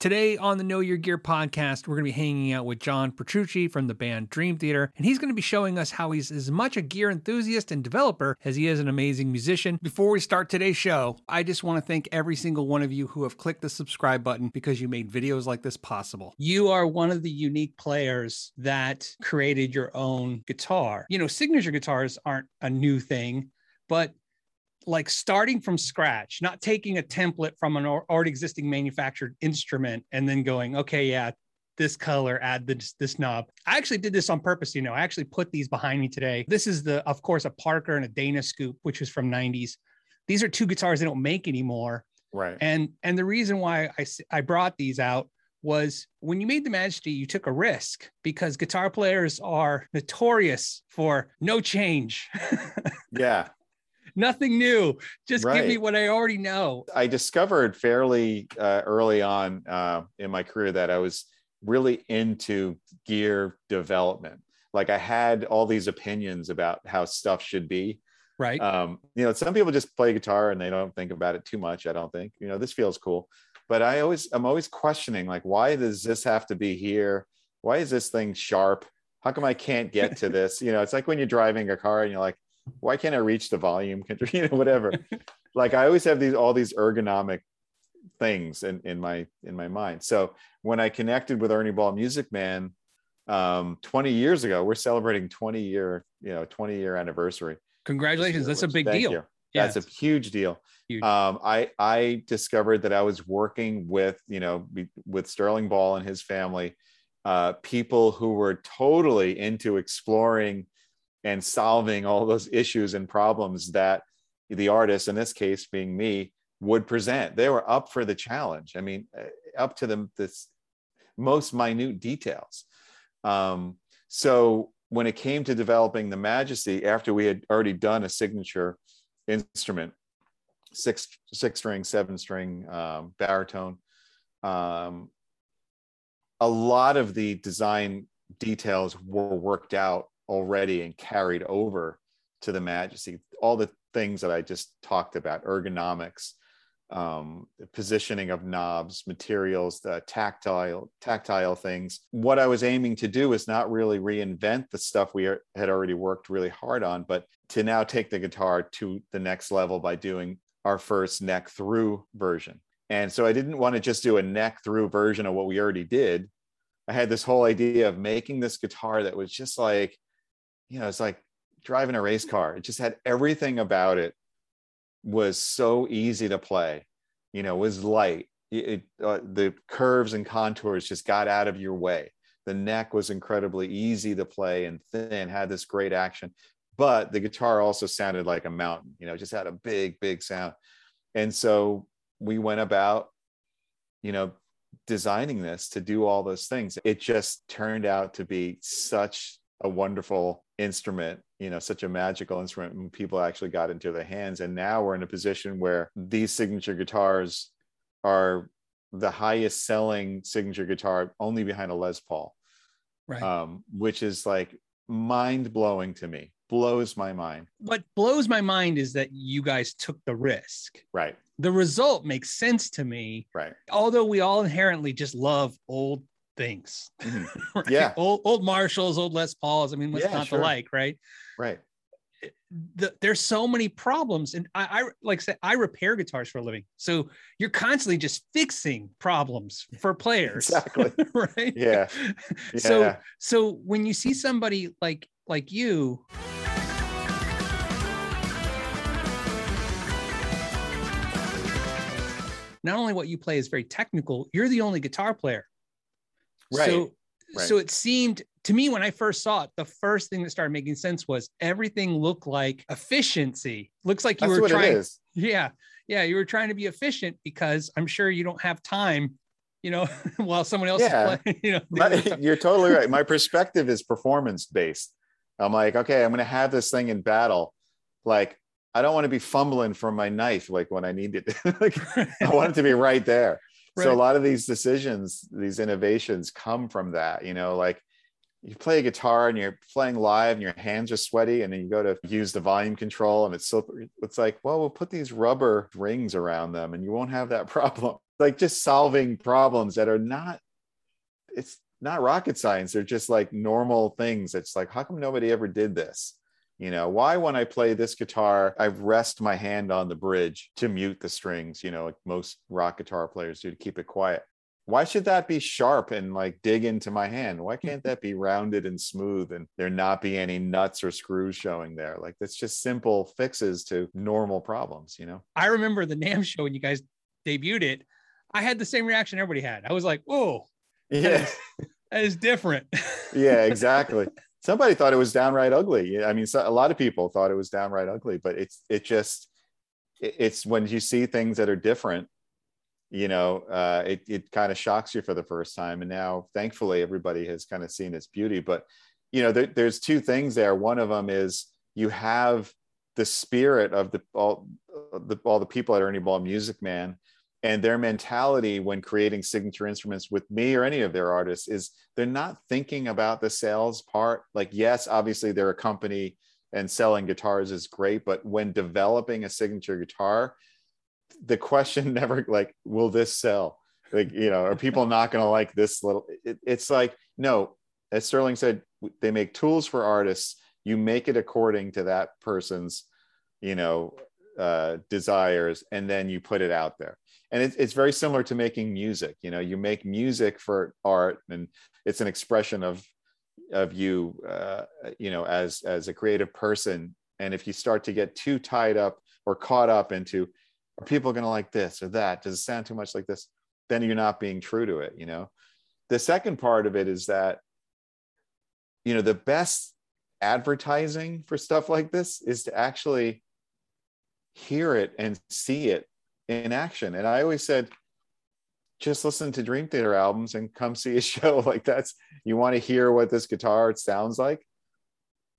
Today on the Know Your Gear podcast, we're going to be hanging out with John Petrucci from the band Dream Theater, and he's going to be showing us how he's as much a gear enthusiast and developer as he is an amazing musician. Before we start today's show, I just want to thank every single one of you who have clicked the subscribe button because you made videos like this possible. You are one of the unique players that created your own guitar. You know, signature guitars aren't a new thing, but like starting from scratch, not taking a template from an already existing manufactured instrument and then going, okay, yeah, this color, add this this knob. I actually did this on purpose. You know, I actually put these behind me today. This is the, of course, a Parker and a Dana Scoop, which is from '90s. These are two guitars they don't make anymore. Right. And and the reason why I I brought these out was when you made the Majesty, you took a risk because guitar players are notorious for no change. yeah nothing new. Just right. give me what I already know. I discovered fairly uh, early on uh, in my career that I was really into gear development. Like I had all these opinions about how stuff should be. Right. Um, you know, some people just play guitar and they don't think about it too much. I don't think, you know, this feels cool. But I always, I'm always questioning, like, why does this have to be here? Why is this thing sharp? How come I can't get to this? You know, it's like when you're driving a car and you're like, why can't I reach the volume control? You know, whatever. like I always have these all these ergonomic things in, in my in my mind. So when I connected with Ernie Ball Music Man um 20 years ago, we're celebrating 20 year, you know, 20 year anniversary. Congratulations. That's a big deal. You. That's a huge deal. Huge. Um, I I discovered that I was working with you know with Sterling Ball and his family, uh, people who were totally into exploring and solving all those issues and problems that the artist, in this case being me, would present. They were up for the challenge. I mean, uh, up to the this most minute details. Um, so when it came to developing the Majesty, after we had already done a signature instrument, six six string, seven string um, baritone, um, a lot of the design details were worked out already and carried over to the majesty all the things that i just talked about ergonomics um, positioning of knobs materials the tactile tactile things. What i was aiming to do is not really reinvent the stuff we are, had already worked really hard on but to now take the guitar to the next level by doing our first neck through version. And so i didn't want to just do a neck through version of what we already did. I had this whole idea of making this guitar that was just like you know, it's like driving a race car. It just had everything about it was so easy to play, you know, was light. It, uh, the curves and contours just got out of your way. The neck was incredibly easy to play and thin, had this great action, but the guitar also sounded like a mountain, you know, just had a big, big sound. And so we went about, you know, designing this to do all those things. It just turned out to be such a wonderful instrument you know such a magical instrument when people actually got into their hands. And now we're in a position where these signature guitars are the highest selling signature guitar only behind a les paul right. um, which is like mind blowing to me. Blows my mind. What blows my mind is that you guys took the risk. Right. The result makes sense to me right. although we all inherently just love old things. Mm-hmm. right? Yeah. Old, old Marshalls, old Les Pauls. I mean, what's yeah, not sure. to like, right? Right. The, there's so many problems. And I, I like I said, I repair guitars for a living. So you're constantly just fixing problems for players. Exactly. right. Yeah. yeah. So so when you see somebody like like you not only what you play is very technical, you're the only guitar player Right. So right. so it seemed to me when I first saw it, the first thing that started making sense was everything looked like efficiency. Looks like you That's were trying. Yeah. Yeah. You were trying to be efficient because I'm sure you don't have time, you know, while someone else yeah. is playing. You know, My, you're totally right. My perspective is performance based. I'm like, okay, I'm gonna have this thing in battle. Like, I don't want to be fumbling for my knife like when I need it. like, I want it to be right there. Right. So a lot of these decisions, these innovations come from that, you know, like you play a guitar and you're playing live and your hands are sweaty and then you go to use the volume control and it's slippery. It's like, well, we'll put these rubber rings around them and you won't have that problem. Like just solving problems that are not, it's not rocket science. They're just like normal things. It's like, how come nobody ever did this? You know, why when I play this guitar, I rest my hand on the bridge to mute the strings, you know, like most rock guitar players do to keep it quiet. Why should that be sharp and like dig into my hand? Why can't that be rounded and smooth and there not be any nuts or screws showing there? Like that's just simple fixes to normal problems you know? I remember the NAMM show when you guys debuted it. I had the same reaction everybody had. I was like whoa yeah. that is, that is different. Yeah exactly somebody thought it was downright ugly i mean a lot of people thought it was downright ugly but it's it just it's when you see things that are different you know, uh, it, it kind of shocks you for the first time. And now, thankfully, everybody has kind of seen its beauty. But, you know, there, there's two things there. One of them is you have the spirit of the all the, all the people at Ernie Ball Music Man and their mentality when creating signature instruments with me or any of their artists is they're not thinking about the sales part. Like, yes, obviously they're a company and selling guitars is great, but when developing a signature guitar, the question never like, will this sell? Like, you know, are people not going to like this little? It, it's like, no, as Sterling said, they make tools for artists. You make it according to that person's, you know, uh, desires, and then you put it out there. And it, it's very similar to making music. You know, you make music for art, and it's an expression of of you, uh, you know, as as a creative person. And if you start to get too tied up or caught up into are people going to like this or that does it sound too much like this then you're not being true to it you know the second part of it is that you know the best advertising for stuff like this is to actually hear it and see it in action. And i always said just listen to dream theater albums and come see a show like that's you want to hear what this guitar sounds like?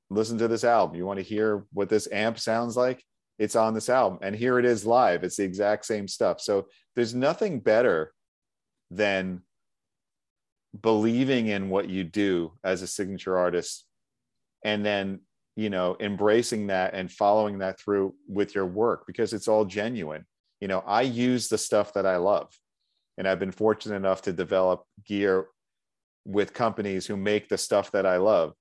Listen to this album. You want to hear what this amp sounds like? It's on this album. And here it is live. It's the exact same stuff. So there's nothing better than believing in what you do as a signature artist and then you know embracing that and following that through with your work because it's all genuine. You know i use the stuff that i love and i've been fortunate enough to develop gear with companies who make the stuff that i love.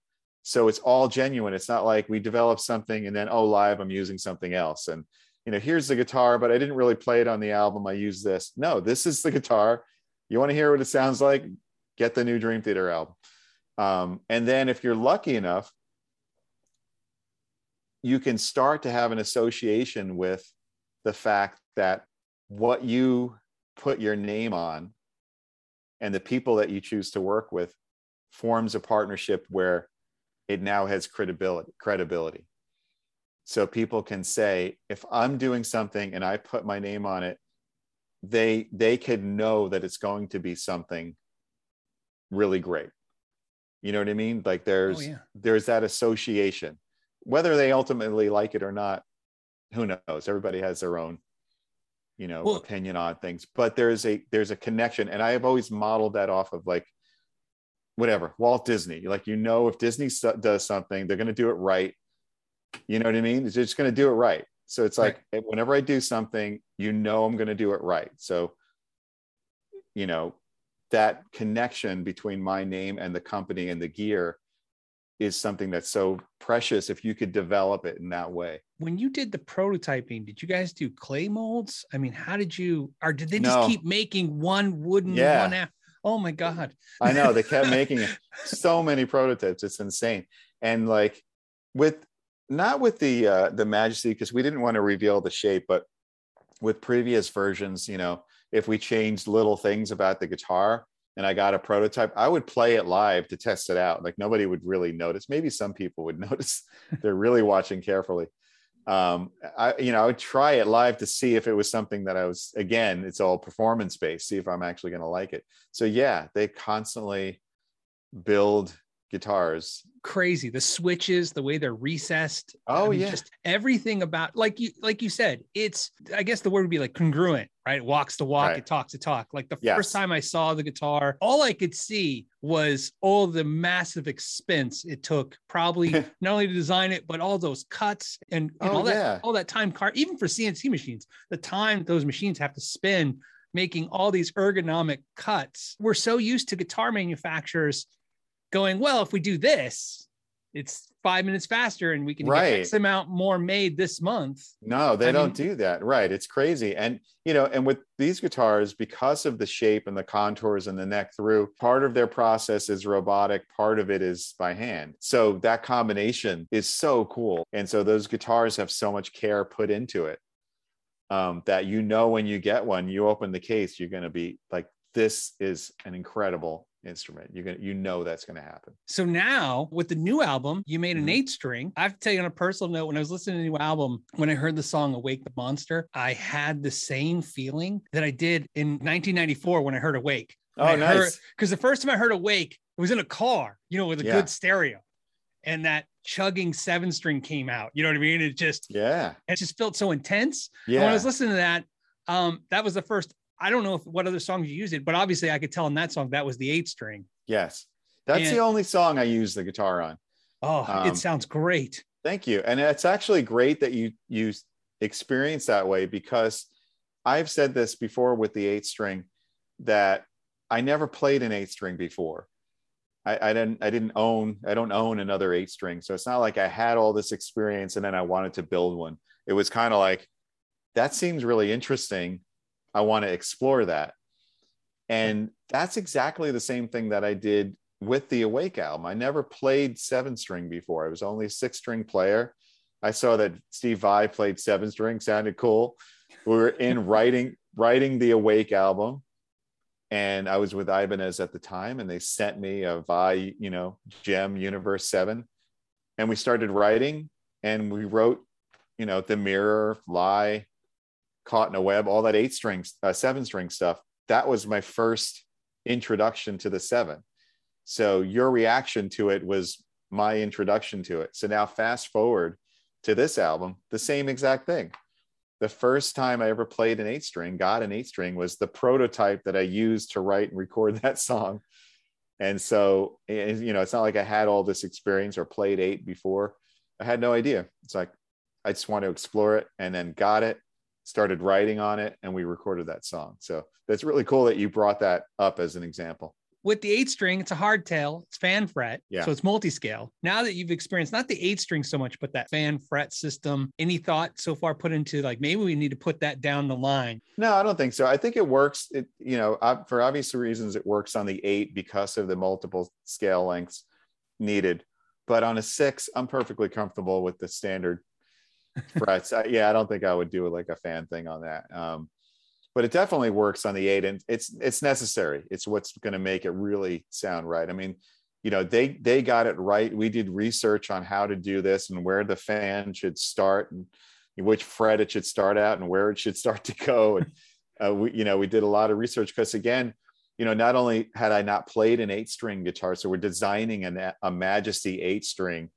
So it's all genuine. It's not like we develop something and then oh live i'm using something else. And you know here's the guitar but i didn't really play it on the album. I use this. No this is the guitar. You want to hear what it sounds like? Get the new dream theater album. Um, and then if you're lucky enough you can start to have an association with the fact that what you put your name on and the people that you choose to work with forms a partnership where it now has credibility credibility. So people can say if i'm doing something and i put my name on it they they could know that it's going to be something really great. You know what i mean? Like oh, there's oh, yeah. there's that association whether they ultimately like it or not who knows everybody has their own you know well, opinion on things but there's a there's a connection and i have always modeled that off of like whatever Walt Disney. Like you know, if Disney does something, they're going to do it right. You know what I mean? They're just going to do it right. So it's like right. whenever I do something, you know, I'm going to do it right. So, you know, that connection between my name and the company and the gear is something that's so precious if you could develop it in that way. When you did the prototyping, did you guys do clay molds? I mean, how did you, or did they just no. keep making one wooden yeah. one after? oh my god i know they kept making so many prototypes it's insane and like with not with the uh the majesty because we didn't want to reveal the shape but with previous versions you know if we changed little things about the guitar and i got a prototype i would play it live to test it out. Like nobody would really notice. Maybe some people would notice. They're really watching carefully. Um, I, you know, I would try it live to see if it was something that I was, again, it's all performance based, see if I'm actually going to like it. So yeah, they constantly build guitars. Crazy. The switches, the way they're recessed. Oh I mean, yeah. Just everything about like you like you said, it's I guess the word would be like congruent, right? It walks to walk, Right. it talks to talk. Like the Yes. first time I saw the guitar, all I could see was all the massive expense it took probably not only to design it, but all those cuts and, and Oh, all that yeah. all that time car, even for CNC machines, the time those machines have to spend making all these ergonomic cuts. We're so used to guitar manufacturers going, well, if we do this, it's five minutes faster and we can Right. get X amount more made this month. No, they I don't do that. Right. It's crazy. And, you know, and with these guitars, because of the shape and the contours and the neck through, part of their process is robotic, part of it is by hand. So that combination is so cool. And so those guitars have so much care put into it um, that you know when you get one, you open the case, you're going to be like, this is an incredible instrument. You're to, you know, that's going to happen. So now with the new album, you made an Mhm. eight string. I have to tell you on a personal note, when I was listening to the new album, when I heard the song Awaken the Master, I had the same feeling that I did in 1994 when I heard Awake. Oh, nice. Because the first time I heard Awake, it was in a car, you know, with a Yeah. good stereo. And that chugging seven string came out. You know what I mean? It just Yeah. it just felt so intense. And Yeah. when I was listening to that, um, that was the first. I don't know if what other songs you used it, but obviously I could tell in that song that was the eight string. yes. That's And- the only song I use the guitar on. Oh, Um, it sounds great. Thank you. And it's actually great that you you experience that way because I've said this before with the eight string that I never played an eight string before. I, I didn't I didn't own I don't own another eight string. So it's not like I had all this experience and then I wanted to build one. It was kind of like that seems really interesting. I want to explore that. And that's exactly the same thing that I did with the Awake album. I never played seven string before. I was only a six string player. I saw that Steve Vai played seven string, sounded cool. We were in writing writing the Awake album, and I was with Ibanez at the time, and they sent me a Vai, you know, Jem Universe Seven, and we started writing, and we wrote, you know, the Mirror, Lie, Caught in a Web, all that eight strings, uh, seven string stuff. That was my first introduction to the seven. So your reaction to it was my introduction to it. So now fast forward to this album, the same exact thing. The first time I ever played an eight string, got an eight string, was the prototype that I used to write and record that song. And so, you know, it's not like I had all this experience or played eight before. I had no idea. It's like I just want to explore it and then got it, started writing on it, and we recorded that song. So that's really cool that you brought that up as an example. With the eight string, it's a hardtail, it's fan fret, Yeah. so it's multi-scale. Now that you've experienced not the eight string so much, but that fan fret system, any thought so far put into like maybe we need to put that down the line? No, I don't think so. I think it works. It you know for obvious reasons it works on the eight because of the multiple scale lengths needed. But on a six, I'm perfectly comfortable with the standard frets. I, yeah, I don't think I would do like a fan thing on that. Um, but it definitely works on the eight, and it's it's necessary. It's what's going to make it really sound right. I mean, you know, they they got it right. We did research on how to do this and where the fan should start and which fret it should start out and where it should start to go. And uh, we, you know, we did a lot of research because again, you know, not only had I not played an eight string guitar, so we're designing an, a Majesty eight string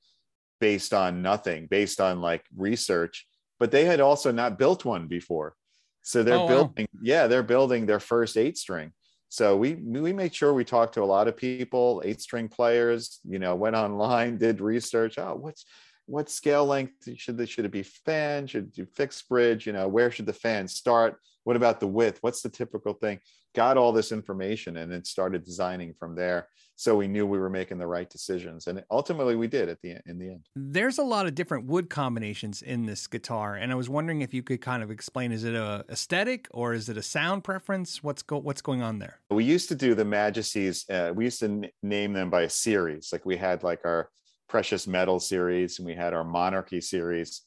based on nothing, based on like research, but they had also not built one before. So they're Oh, wow. building, yeah, they're building their first eight string. So we we made sure we talked to a lot of people, eight string players. You know, went online, did research. Oh, what's what scale length should this should it be fan? Should it do fixed bridge? You know, where should the fan start? What about the width? What's the typical thing? Got all this information and then started designing from there. So we knew we were making the right decisions, and ultimately we did at the in the end. There's a lot of different wood combinations in this guitar, and I was wondering if you could kind of explain: is it a aesthetic or is it a sound preference? What's go What's going on there? we used to do the majesties uh, we used to n- name them by a series like we had like our precious metal series and we had our monarchy series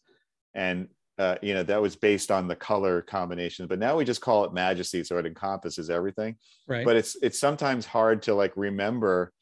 and uh, you know that was based on the color combinations but now we just call it majesty so it encompasses everything Right. but it's it's sometimes hard to like remember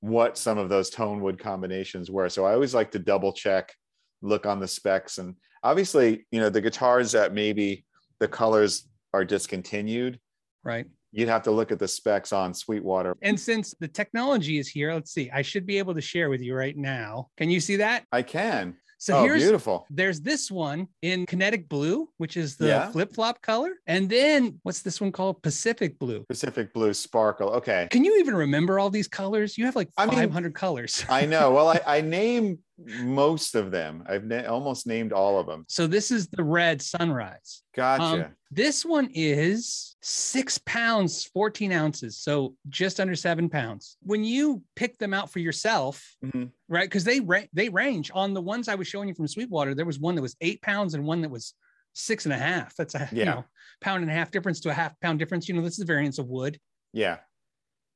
what some of those tone wood combinations were so i always like to double check look on the specs and obviously you know the guitars that maybe the colors are discontinued right. you'd have to look at the specs on Sweetwater. And since the technology is here, let's see. I should be able to share with you right now. Can you see that? I can. So oh, here's beautiful. there's this one in kinetic blue, which is the Yeah. flip-flop color. And then what's this one called? Pacific blue. Pacific blue sparkle. Okay. Can you even remember all these colors? You have like I mean- 500 colors. I know. Well, I, I named most of them. I've na- almost named all of them. So this is the red sunrise. Gotcha. Um, this one is six pounds, 14 ounces. So just under seven pounds. When you pick them out for yourself, Mhm. right? Because they ra- they range on the ones I was showing you from Sweetwater. There was one that was eight pounds and one that was six and a half. That's a you know pound and a half difference to a half pound difference. You know, this is the variance of wood. Yeah.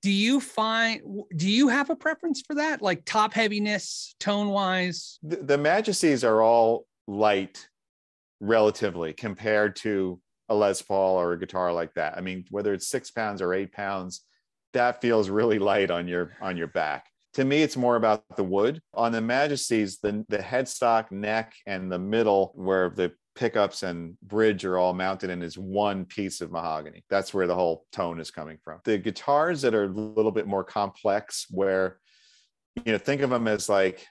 Do you find do you have a preference for that? Like top heaviness, tone wise? The, the Majesties are all light relatively compared to a Les Paul or a guitar like that. I mean, whether it's six pounds or eight pounds, that feels really light on your on your back. To me, it's more about the wood. On the Majesties, the, the headstock, neck, and the middle, where the pickups and bridge are all mounted in, is one piece of mahogany. That's where the whole tone is coming from. The guitars that are a little bit more complex, where you know, think of them as like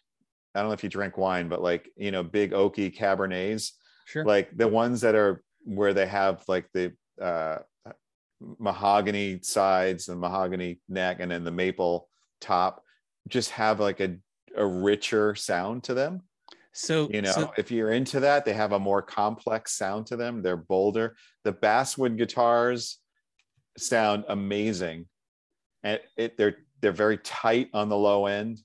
I don't know if you drink wine, but like you know, big oaky cabernets, Sure. like the ones that are where they have like the uh, mahogany sides and mahogany neck, and then the maple top, just have like a a richer sound to them. so You know, so- if you're into that, they have a more complex sound to them. They're bolder. The basswood guitars sound amazing, and it they're they're very tight on the low end,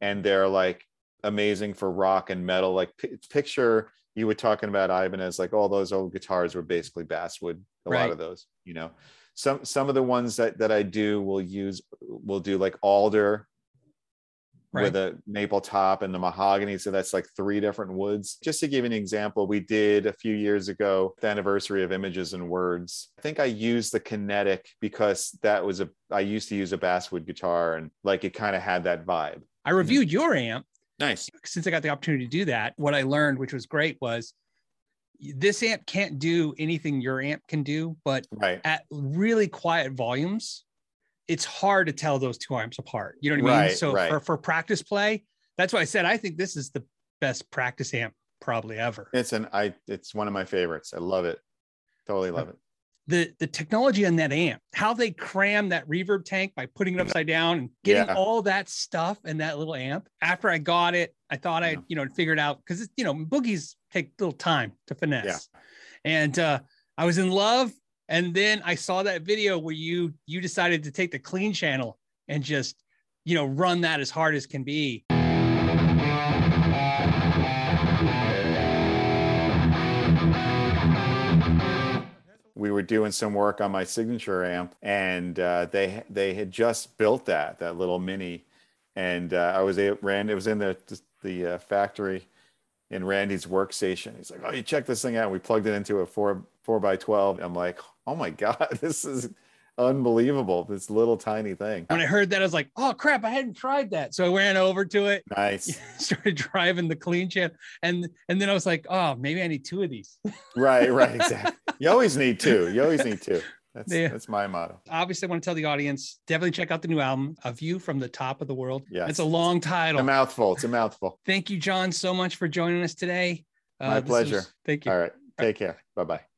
and they're like amazing for rock and metal. Like pi- picture you were talking about Ibanez like all those old guitars were basically basswood. A lot of those, you know. Some some of the ones that that I do will use will do like alder Right. with a maple top and the mahogany. So that's like three different woods. Just to give an example, we did a few years ago, the anniversary of Images and Words. I think I used the kinetic because that was a, I used to use a basswood guitar and like it kind of had that vibe. I reviewed your amp Nice. since I got the opportunity to do that, what I learned, which was great, was this amp can't do anything your amp can do, but Right. at really quiet volumes, it's hard to tell those two amps apart. You know what I mean? Right, So right. for, for practice play, that's why I said I think this is the best practice amp probably ever. It's an, I, it's one of my favorites. I love it. Totally love it. The the technology on that amp, how they cram that reverb tank by putting it upside down and getting Yeah. all that stuff in that little amp. After I got it, I thought I, Yeah. you know, figured out because you know, boogies take a little time to finesse. And uh I was in love. And then I saw that video where you you decided to take the clean channel and just, you know, run that as hard as can be. We were doing some work on my signature amp and uh, they they had just built that that little mini. And uh, i was a ran it was in the the uh, factory in randy's workstation. He's like oh you check this thing out. We plugged it into a 4 4 by 12 i'm like oh my god this is unbelievable this little tiny thing When I heard that, I was like, oh crap, I hadn't tried that. So I ran over to it, nice started driving the clean channel, and and then I was like, oh, maybe I need two of these. right right exactly you always need two you always need two that's Yeah. that's my motto Obviously, I want to tell the audience definitely check out the new album, A View from the Top of the World. Yeah, It's a long title. a mouthful it's a mouthful Thank you, John, so much for joining us today. Uh, My pleasure. was- thank you. all right take care bye-bye